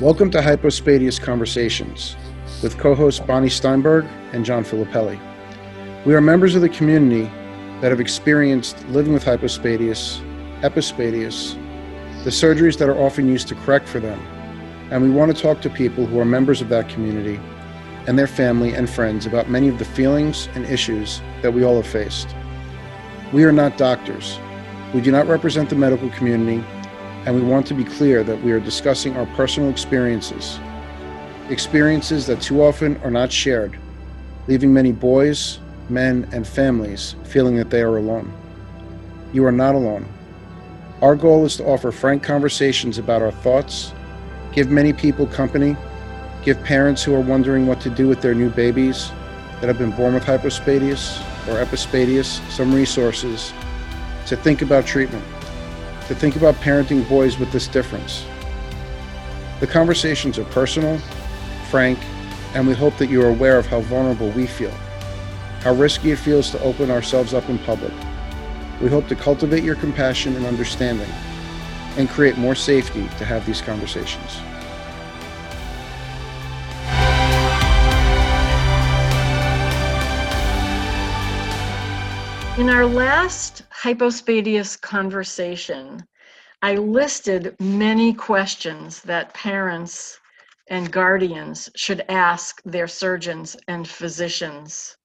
Welcome to Hypospadias Conversations with co hosts Bonnie Steinberg and John Filippelli. We are members of the community that have experienced living with hypospadias, epispadias, the surgeries that are often used to correct for them, and we want to talk to people who are members of that community and their family and friends about many of the feelings and issues that we all have faced. We are not doctors. We do not represent the medical community, and we want to be clear that we are discussing our personal experiences, experiences that too often are not shared, leaving many boys, men, and families feeling that they are alone. You are not alone. Our goal is to offer frank conversations about our thoughts, give many people company, give parents who are wondering what to do with their new babies that have been born with hypospadias or epispadias some resources to think about treatment, to think about parenting boys with this difference. The conversations are personal, frank, and we hope that you are aware of how vulnerable we feel, how risky it feels to open ourselves up in public. We hope to cultivate your compassion and understanding and create more safety to have these conversations. In our last hypospadias conversation, I listed many questions that parents and guardians should ask their surgeons and physicians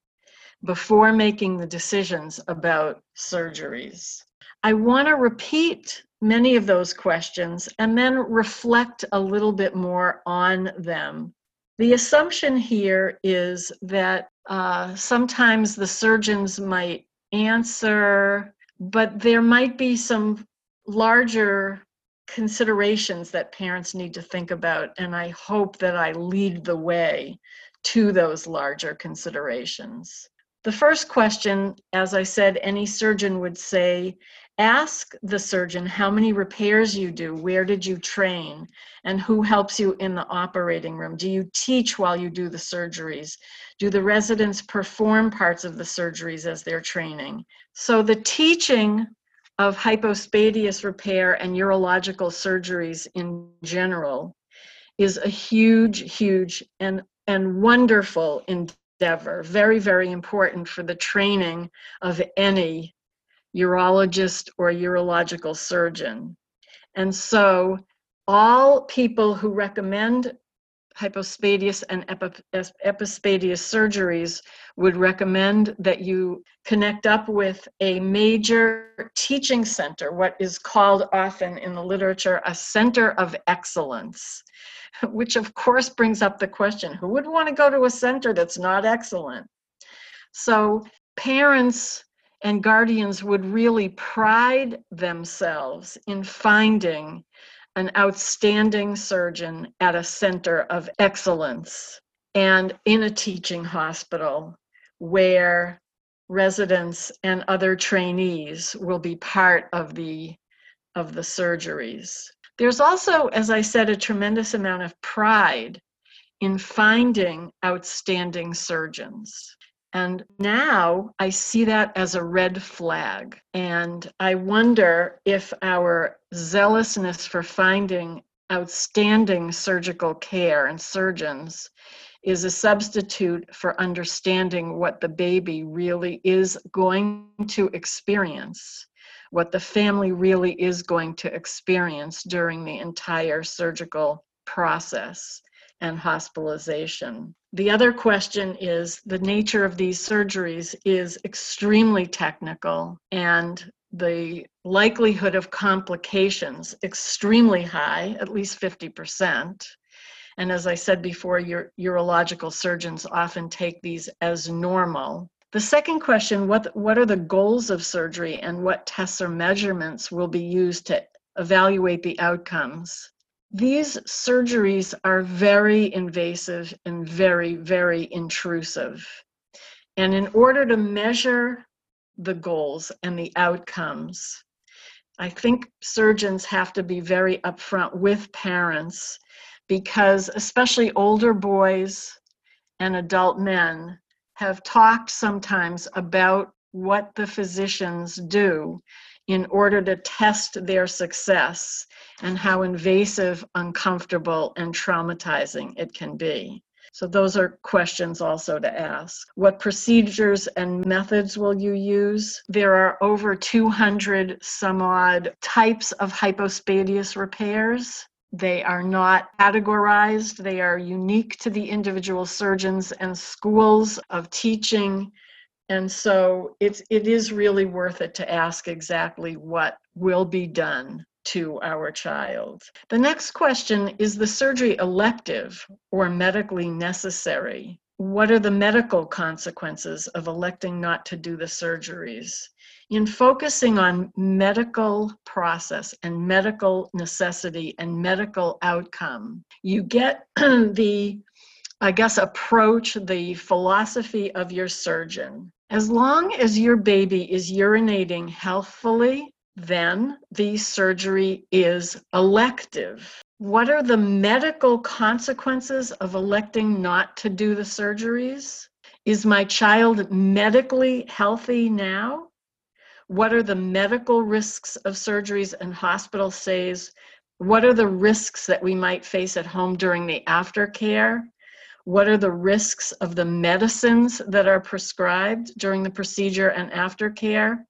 before making the decisions about surgeries. I want to repeat many of those questions and then reflect a little bit more on them. The assumption here is that uh, sometimes the surgeons might answer, but there might be some larger considerations that parents need to think about, and I hope that I lead the way to those larger considerations. The first question, as I said, any surgeon would say, ask the surgeon how many repairs you do, where did you train, and who helps you in the operating room. Do you teach while you do the surgeries? Do the residents perform parts of the surgeries as they're training? So the teaching of hypospadias repair and urological surgeries in general is a huge, huge and, and wonderful endeavor, very, very important for the training of any urologist or urological surgeon. And so all people who recommend hypospadias and epispadias surgeries would recommend that you connect up with a major teaching center, what is called often in the literature a center of excellence, which of course brings up the question who would want to go to a center that's not excellent? So, parents and guardians would really pride themselves in finding an outstanding surgeon at a center of excellence and in a teaching hospital where residents and other trainees will be part of the of the surgeries. There's also as i said a tremendous amount of pride in finding outstanding surgeons and now I see that as a red flag. And I wonder if our zealousness for finding outstanding surgical care and surgeons is a substitute for understanding what the baby really is going to experience, what the family really is going to experience during the entire surgical process and hospitalization. The other question is the nature of these surgeries is extremely technical and the likelihood of complications extremely high, at least 50%. And as I said before, your urological surgeons often take these as normal. The second question, what, what are the goals of surgery and what tests or measurements will be used to evaluate the outcomes? These surgeries are very invasive and very, very intrusive. And in order to measure the goals and the outcomes, I think surgeons have to be very upfront with parents because, especially older boys and adult men, have talked sometimes about what the physicians do in order to test their success and how invasive, uncomfortable, and traumatizing it can be. So, those are questions also to ask. What procedures and methods will you use? There are over 200 some odd types of hypospadias repairs. They are not categorized, they are unique to the individual surgeons and schools of teaching. And so it's, it is really worth it to ask exactly what will be done to our child. The next question is the surgery elective or medically necessary? What are the medical consequences of electing not to do the surgeries? In focusing on medical process and medical necessity and medical outcome, you get the, I guess, approach, the philosophy of your surgeon. As long as your baby is urinating healthfully then the surgery is elective. What are the medical consequences of electing not to do the surgeries? Is my child medically healthy now? What are the medical risks of surgeries and hospital stays? What are the risks that we might face at home during the aftercare? What are the risks of the medicines that are prescribed during the procedure and aftercare?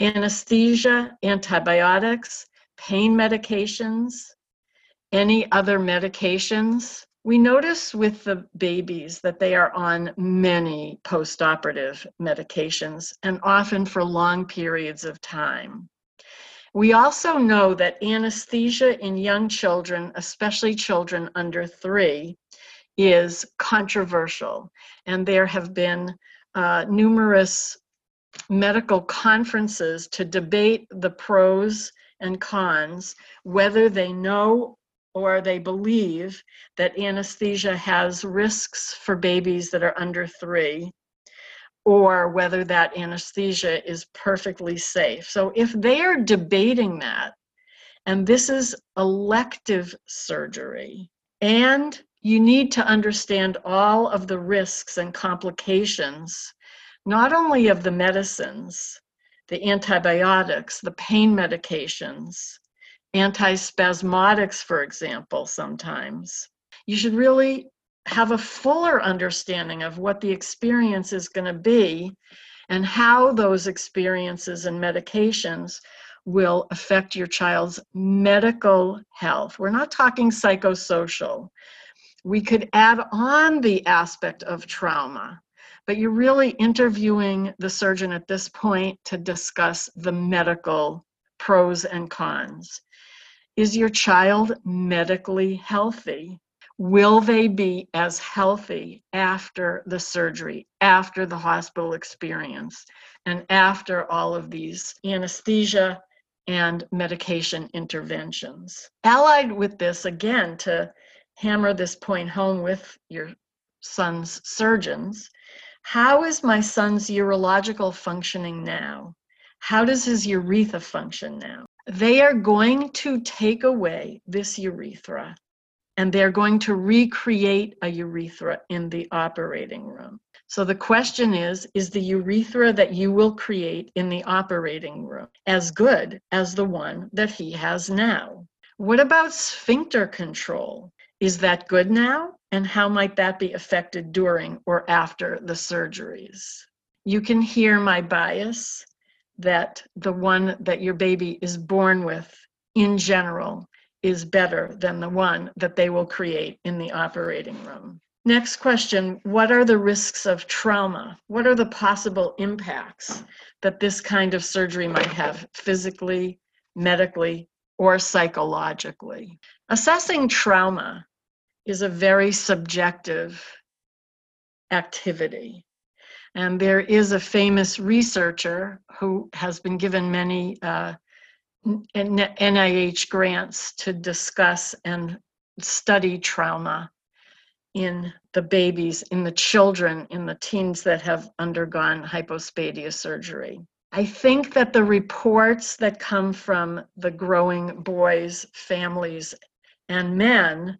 anesthesia, antibiotics, pain medications, any other medications. We notice with the babies that they are on many postoperative medications and often for long periods of time. We also know that anesthesia in young children, especially children under three, is controversial. And there have been uh, numerous medical conferences to debate the pros and cons, whether they know or they believe that anesthesia has risks for babies that are under three, or whether that anesthesia is perfectly safe. So if they are debating that, and this is elective surgery, and you need to understand all of the risks and complications not only of the medicines, the antibiotics, the pain medications, antispasmodics, for example, sometimes. You should really have a fuller understanding of what the experience is going to be and how those experiences and medications will affect your child's medical health. We're not talking psychosocial. We could add on the aspect of trauma but you're really interviewing the surgeon at this point to discuss the medical pros and cons. Is your child medically healthy? Will they be as healthy after the surgery, after the hospital experience, and after all of these anesthesia and medication interventions? Allied with this, again, to hammer this point home with your son's surgeons, how is my son's urological functioning now? How does his urethra function now? They are going to take away this urethra and they're going to recreate a urethra in the operating room. So the question is Is the urethra that you will create in the operating room as good as the one that he has now? What about sphincter control? Is that good now? And how might that be affected during or after the surgeries? You can hear my bias that the one that your baby is born with in general is better than the one that they will create in the operating room. Next question What are the risks of trauma? What are the possible impacts that this kind of surgery might have physically, medically, or psychologically? Assessing trauma is a very subjective activity. And there is a famous researcher who has been given many uh, NIH grants to discuss and study trauma in the babies, in the children, in the teens that have undergone hypospadia surgery. I think that the reports that come from the growing boys, families, and men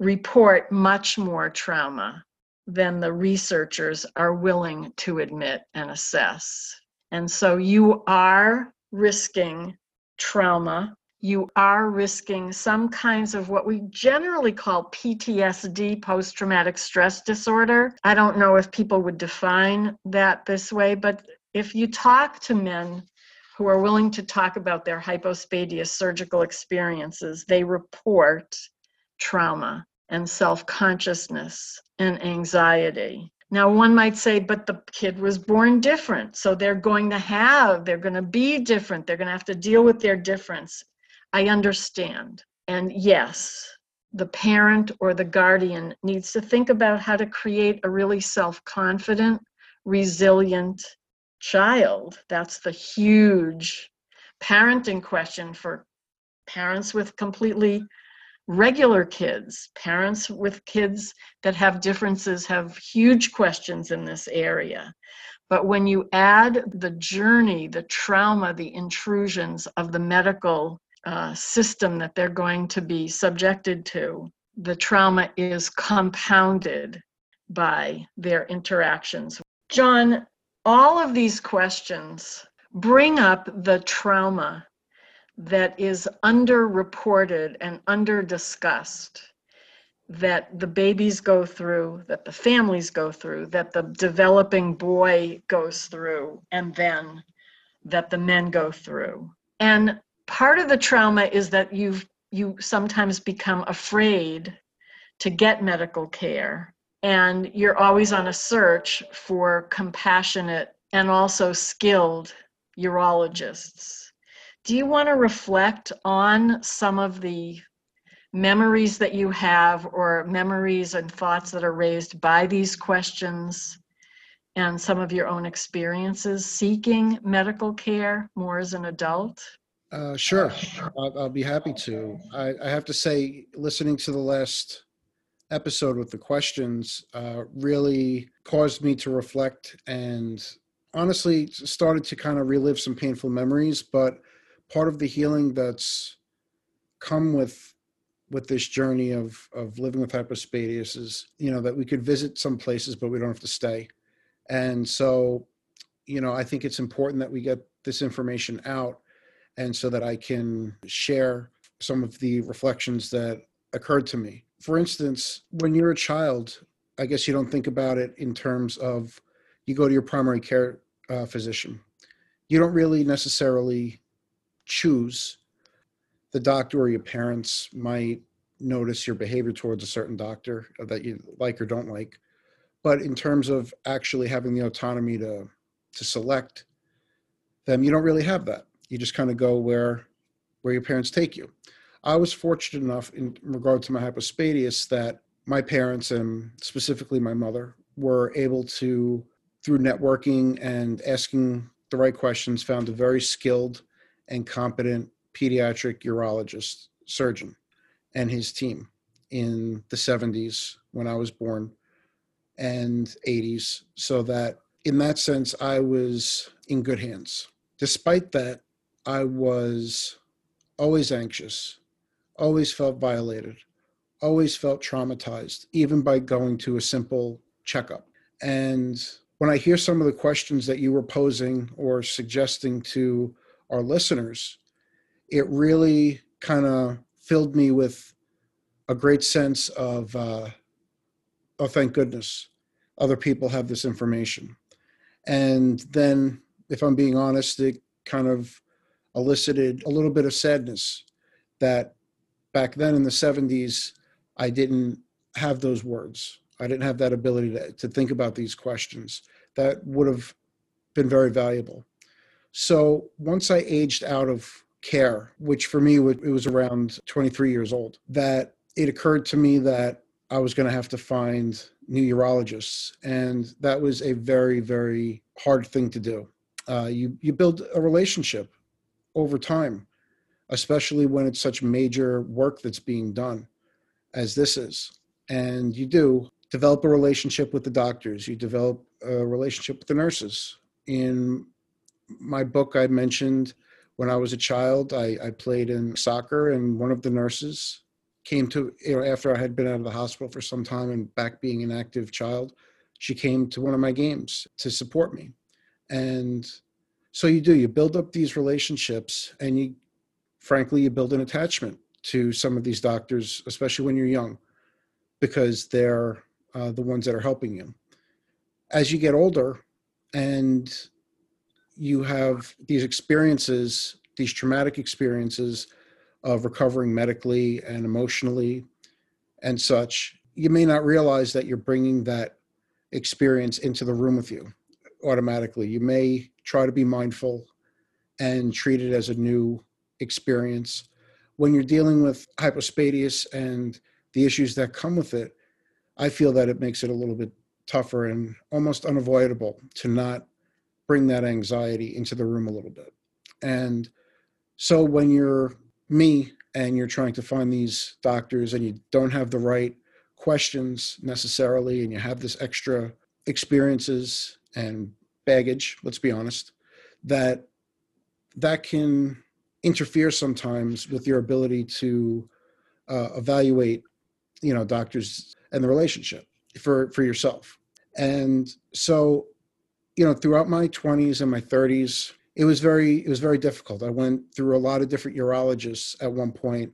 report much more trauma than the researchers are willing to admit and assess. And so you are risking trauma. You are risking some kinds of what we generally call PTSD, post traumatic stress disorder. I don't know if people would define that this way, but if you talk to men who are willing to talk about their hypospadias surgical experiences, they report trauma and self consciousness and anxiety. Now, one might say, but the kid was born different. So they're going to have, they're going to be different. They're going to have to deal with their difference. I understand. And yes, the parent or the guardian needs to think about how to create a really self confident, resilient child. That's the huge parenting question for parents with completely regular kids, parents with kids that have differences have huge questions in this area. But when you add the journey, the trauma, the intrusions of the medical uh, system that they're going to be subjected to, the trauma is compounded by their interactions. John, all of these questions bring up the trauma that is underreported and under discussed that the babies go through, that the families go through, that the developing boy goes through, and then that the men go through. And part of the trauma is that you've you sometimes become afraid to get medical care and you're always on a search for compassionate and also skilled urologists do you want to reflect on some of the memories that you have or memories and thoughts that are raised by these questions and some of your own experiences seeking medical care more as an adult? Uh, sure, I'll, I'll, be happy to. I, I, have to say, listening to the last episode with the questions uh, really caused me to reflect and honestly started to kind of relive some painful memories, but part of the healing that's come with with this journey of of living with hypospadias is you know that we could visit some places but we don't have to stay. And so you know i think it's important that we get this information out and so that i can share some of the reflections that occurred to me. For instance when you're a child i guess you don't think about it in terms of you go to your primary care uh, physician. You don't really necessarily choose, the doctor or your parents might notice your behavior towards a certain doctor that you like or don't like. But in terms of actually having the autonomy to to select them, you don't really have that. You just kind of go where where your parents take you. I was fortunate enough in regard to my hypospadias that my parents and specifically my mother were able to through networking and asking the right questions found a very skilled and competent pediatric urologist surgeon and his team in the 70s when I was born and 80s. So that in that sense, I was in good hands. Despite that, I was always anxious, always felt violated, always felt traumatized, even by going to a simple checkup. And when I hear some of the questions that you were posing or suggesting to our listeners, it really kind of filled me with a great sense of, uh, oh, thank goodness, other people have this information. And then, if I'm being honest, it kind of elicited a little bit of sadness that back then in the 70s, I didn't have those words. I didn't have that ability to, to think about these questions. That would have been very valuable. So once I aged out of care, which for me it was around 23 years old, that it occurred to me that I was going to have to find new urologists, and that was a very very hard thing to do. Uh, you you build a relationship over time, especially when it's such major work that's being done, as this is, and you do develop a relationship with the doctors. You develop a relationship with the nurses. In my book I mentioned when I was a child, I, I played in soccer, and one of the nurses came to you know after I had been out of the hospital for some time and back being an active child, she came to one of my games to support me, and so you do you build up these relationships and you frankly you build an attachment to some of these doctors especially when you're young because they're uh, the ones that are helping you. As you get older and you have these experiences these traumatic experiences of recovering medically and emotionally and such you may not realize that you're bringing that experience into the room with you automatically. You may try to be mindful and treat it as a new experience. When you're dealing with hypospadias and the issues that come with it, I feel that it makes it a little bit tougher and almost unavoidable to not bring that anxiety into the room a little bit. And so when you're me and you're trying to find these doctors and you don't have the right questions necessarily and you have this extra experiences and baggage let's be honest that that can interfere sometimes with your ability to uh, evaluate you know doctors and the relationship for for yourself and so you know throughout my 20s and my 30s it was very it was very difficult i went through a lot of different urologists at one point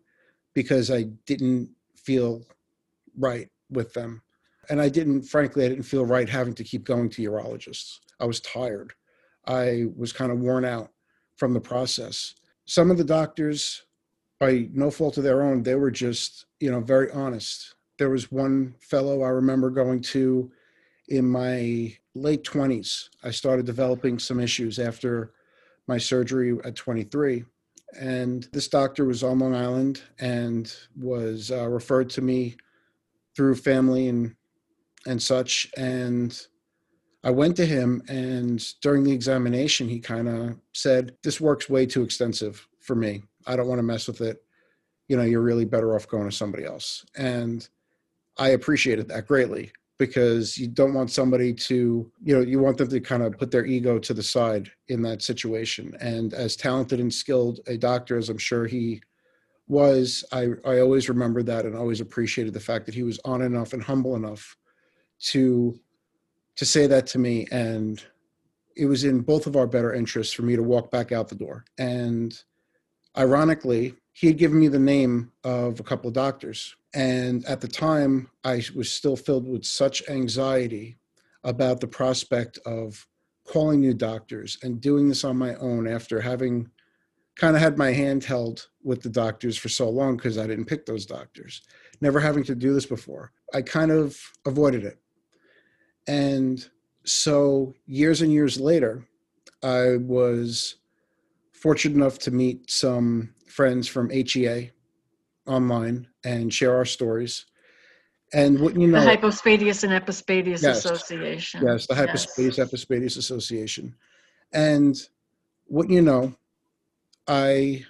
because i didn't feel right with them and I didn't, frankly, I didn't feel right having to keep going to urologists. I was tired. I was kind of worn out from the process. Some of the doctors, by no fault of their own, they were just, you know, very honest. There was one fellow I remember going to in my late 20s. I started developing some issues after my surgery at 23. And this doctor was on Long Island and was uh, referred to me through family and and such. And I went to him, and during the examination, he kind of said, This work's way too extensive for me. I don't want to mess with it. You know, you're really better off going to somebody else. And I appreciated that greatly because you don't want somebody to, you know, you want them to kind of put their ego to the side in that situation. And as talented and skilled a doctor as I'm sure he was, I, I always remember that and always appreciated the fact that he was on enough and humble enough to to say that to me. And it was in both of our better interests for me to walk back out the door. And ironically he had given me the name of a couple of doctors and at the time i was still filled with such anxiety about the prospect of calling new doctors and doing this on my own after having kind of had my hand held with the doctors for so long because I didn't pick those doctors. Never having to do this before, I kind of avoided it. And so years and years later, I was fortunate enough to meet some friends from HEA online and share our stories. And what you know, the Hypospadias and Epispadias yes, Association. Yes, the Hypospadias yes. Epispadias Association. And what you know, I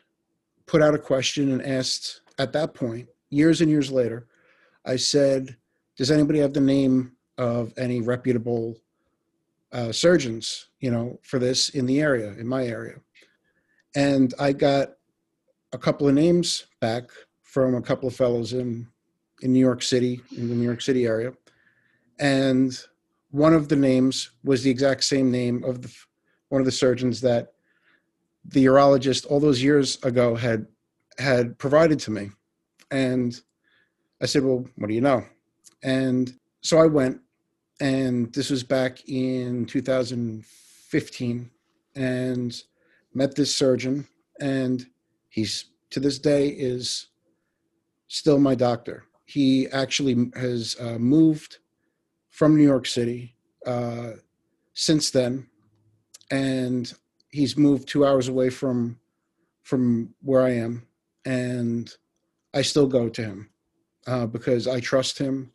put out a question and asked at that point, years and years later, I said, Does anybody have the name of any reputable uh, surgeons, you know, for this in the area, in my area. And I got a couple of names back from a couple of fellows in in New York City, in the New York City area, and one of the names was the exact same name of the one of the surgeons that the urologist all those years ago had had provided to me, and I said, "Well, what do you know?" And so I went and this was back in 2015 and met this surgeon and he's to this day is still my doctor he actually has uh, moved from new york city uh, since then and he's moved two hours away from from where i am and i still go to him uh, because i trust him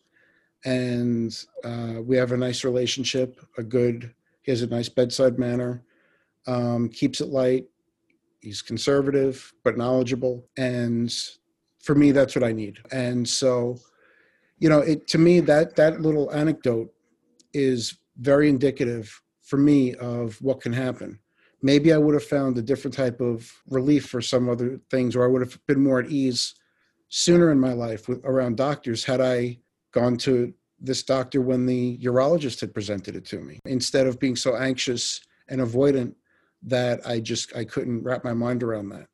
and uh, we have a nice relationship. A good, he has a nice bedside manner, um, keeps it light. He's conservative but knowledgeable, and for me, that's what I need. And so, you know, it to me that that little anecdote is very indicative for me of what can happen. Maybe I would have found a different type of relief for some other things, or I would have been more at ease sooner in my life with around doctors had I gone to this doctor when the urologist had presented it to me instead of being so anxious and avoidant that I just I couldn't wrap my mind around that.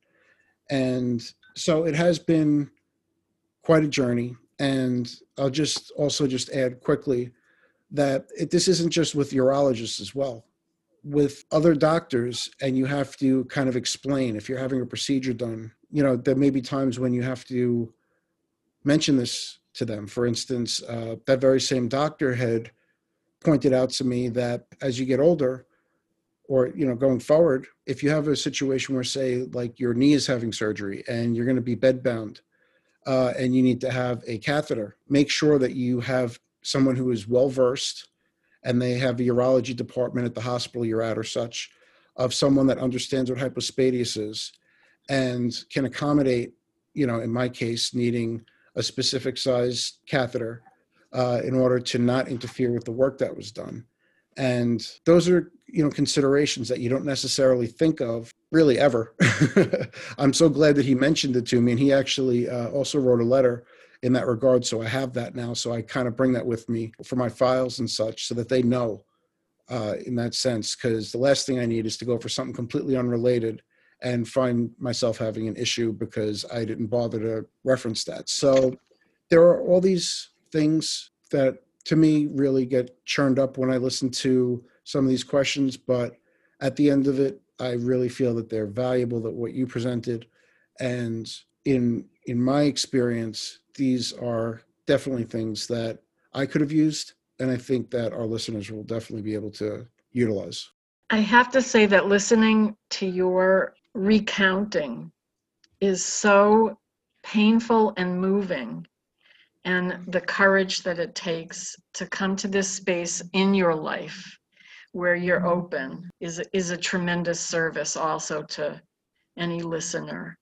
And so it has been quite a journey. And I'll just also just add quickly that it, this isn't just with urologists as well. With other doctors, and you have to kind of explain if you're having a procedure done, you know, there may be times when you have to mention this to them. For instance, uh, that very same doctor had pointed out to me that as you get older, or you know going forward if you have a situation where say like your knee is having surgery and you're going to be bedbound uh, and you need to have a catheter make sure that you have someone who is well versed and they have a urology department at the hospital you're at or such of someone that understands what hypospadias is and can accommodate you know in my case needing a specific size catheter uh, in order to not interfere with the work that was done. And those are you know considerations that you don't necessarily think of really ever. I'm so glad that he mentioned it to me and he actually uh, also wrote a letter in that regard so i have that now so i kind of bring that with me for my files and such so that they know uh, in that sense because the last thing i need is to go for something completely unrelated and find myself having an issue because i didn't bother to reference that. So there are all these things that to me really get churned up when I listen to some of these questions. But at the end of it, I really feel that they're valuable. That what you presented, and in in my experience, these are definitely things that I could have used, and I think that our listeners will definitely be able to utilize. I have to say that listening to your recounting is so painful and moving and the courage that it takes to come to this space in your life where you're mm-hmm. open is is a tremendous service also to any listener.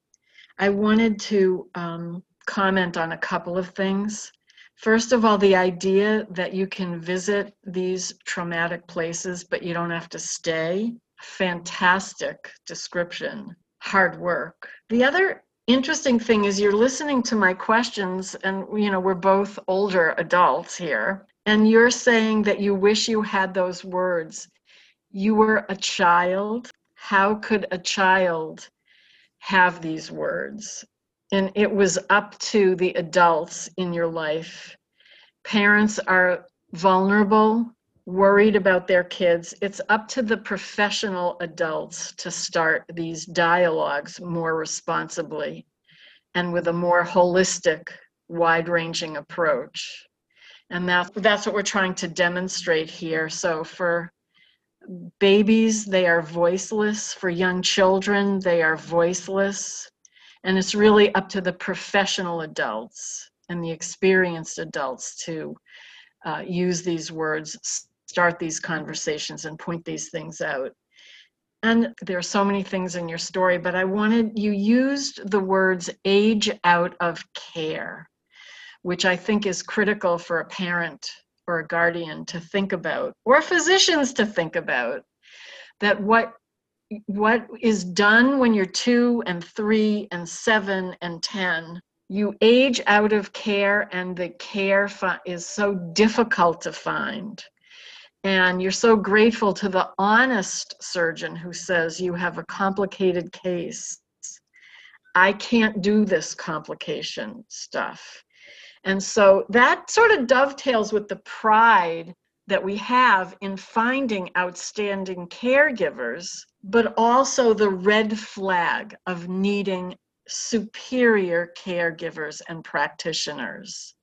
I wanted to um, comment on a couple of things. First of all, the idea that you can visit these traumatic places, but you don't have to stay. Fantastic description. Hard work. The other interesting thing is you're listening to my questions and you know we're both older adults here and you're saying that you wish you had those words. You were a child. How could a child have these words? And it was up to the adults in your life. Parents are vulnerable worried about their kids, it's up to the professional adults to start these dialogues more responsibly and with a more holistic, wide ranging approach. And that, that's what we're trying to demonstrate here. So for babies, they are voiceless. For young children, they are voiceless. And it's really up to the professional adults and the experienced adults to uh, use these words start these conversations and point these things out. And there are so many things in your story, but I wanted you used the words age out of care, which I think is critical for a parent or a guardian to think about, or physicians to think about. That what what is done when you're two and three and seven and ten you age out of care and the care is so difficult to find and you're so grateful to the honest surgeon who says you have a complicated case. I can't do this complication stuff. And so that sort of dovetails with the pride that we have in finding outstanding caregivers, but also the red flag of needing superior caregivers and practitioners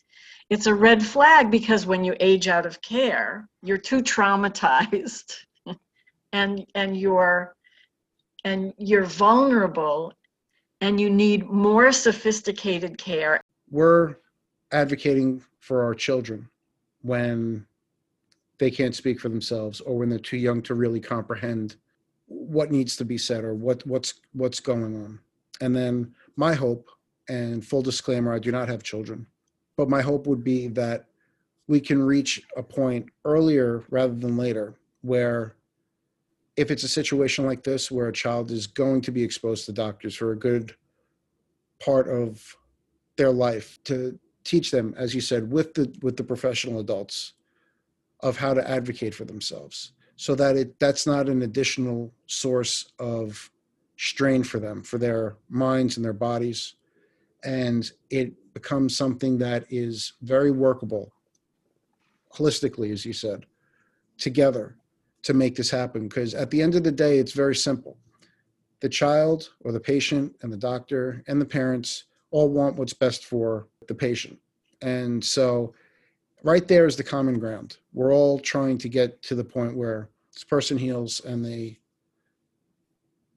it's a red flag because when you age out of care, you're too traumatized and and you're and you're vulnerable and you need more sophisticated care. We're advocating for our children when they can't speak for themselves or when they're too young to really comprehend what needs to be said or what what's what's going on. And then my hope and full disclaimer I do not have children but my hope would be that we can reach a point earlier rather than later where if it's a situation like this where a child is going to be exposed to doctors for a good part of their life to teach them as you said with the with the professional adults of how to advocate for themselves so that it that's not an additional source of strain for them for their minds and their bodies. And it becomes something that is very workable holistically as you said together to make this happen. Because at the end of the day it's very simple. The child or the patient and the doctor and the parents all want what's best for the patient. And so right there is the common ground. We're all trying to get to the point where this person heals and they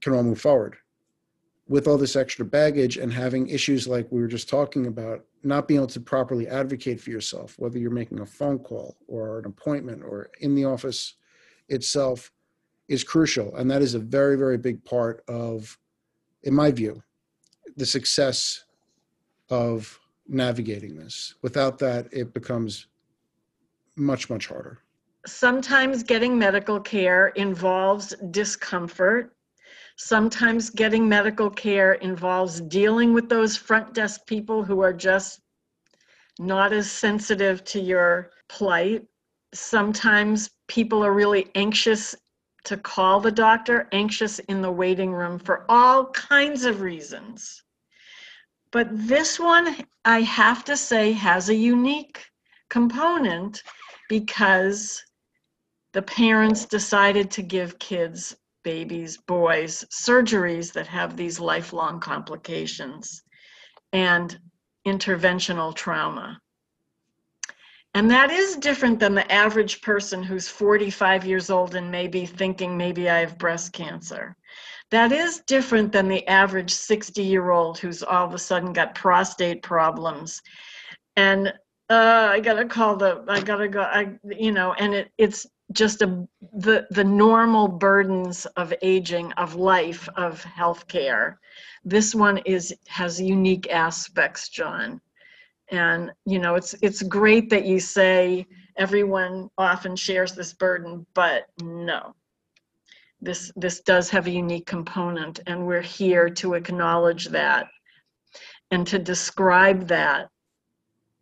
can all move forward. With all this extra baggage and having issues like we were just talking about, not being able to properly advocate for yourself, whether you're making a phone call or an appointment or in the office itself, is crucial. And that is a very, very big part of, in my view, the success of navigating this. Without that, it becomes much, much harder. Sometimes getting medical care involves discomfort Sometimes getting medical care involves dealing with those front desk people who are just not as sensitive to your plight. Sometimes people are really anxious to call the doctor, anxious in the waiting room for all kinds of reasons. But this one, I have to say, has a unique component because the parents decided to give kids babies, boys, surgeries that have these lifelong complications, and interventional trauma. And that is different than the average person who's 45 years old and maybe thinking maybe I have breast cancer. That is different than the average 60 year old who's all of a sudden got prostate problems. And uh, I gotta call the, I gotta go, I, you know, and it, it's just a, the the normal burdens of aging of life of healthcare. This one is has unique aspects john. And you know it's it's great that you say everyone often shares this burden but no this this does have a unique component and we're here to acknowledge that and to describe that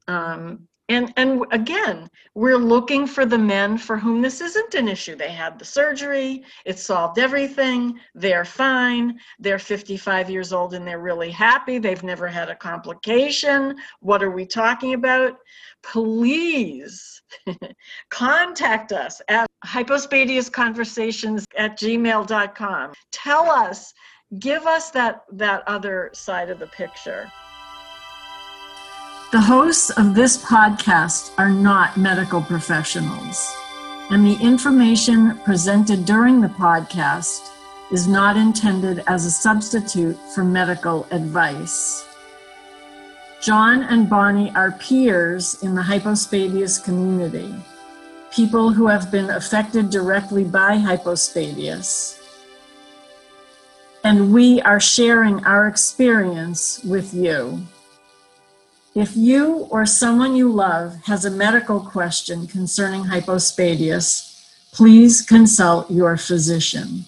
um, and and again we're looking for the men for whom this isn't an issue. They had the surgery it solved everything they're fine they're 55 years old and they're really happy they've never had a complication. What are we talking about? Please contact us at hypospadiasconversations at gmail.com tell us give us that that other side of the picture the hosts of this podcast are not medical professionals, and the information presented during the podcast is not intended as a substitute for medical advice. John and Bonnie are peers in the hypospadias community, people who have been affected directly by hypospadias. And we are sharing our experience with you. If you or someone you love has a medical question concerning hypospadias, please consult your physician.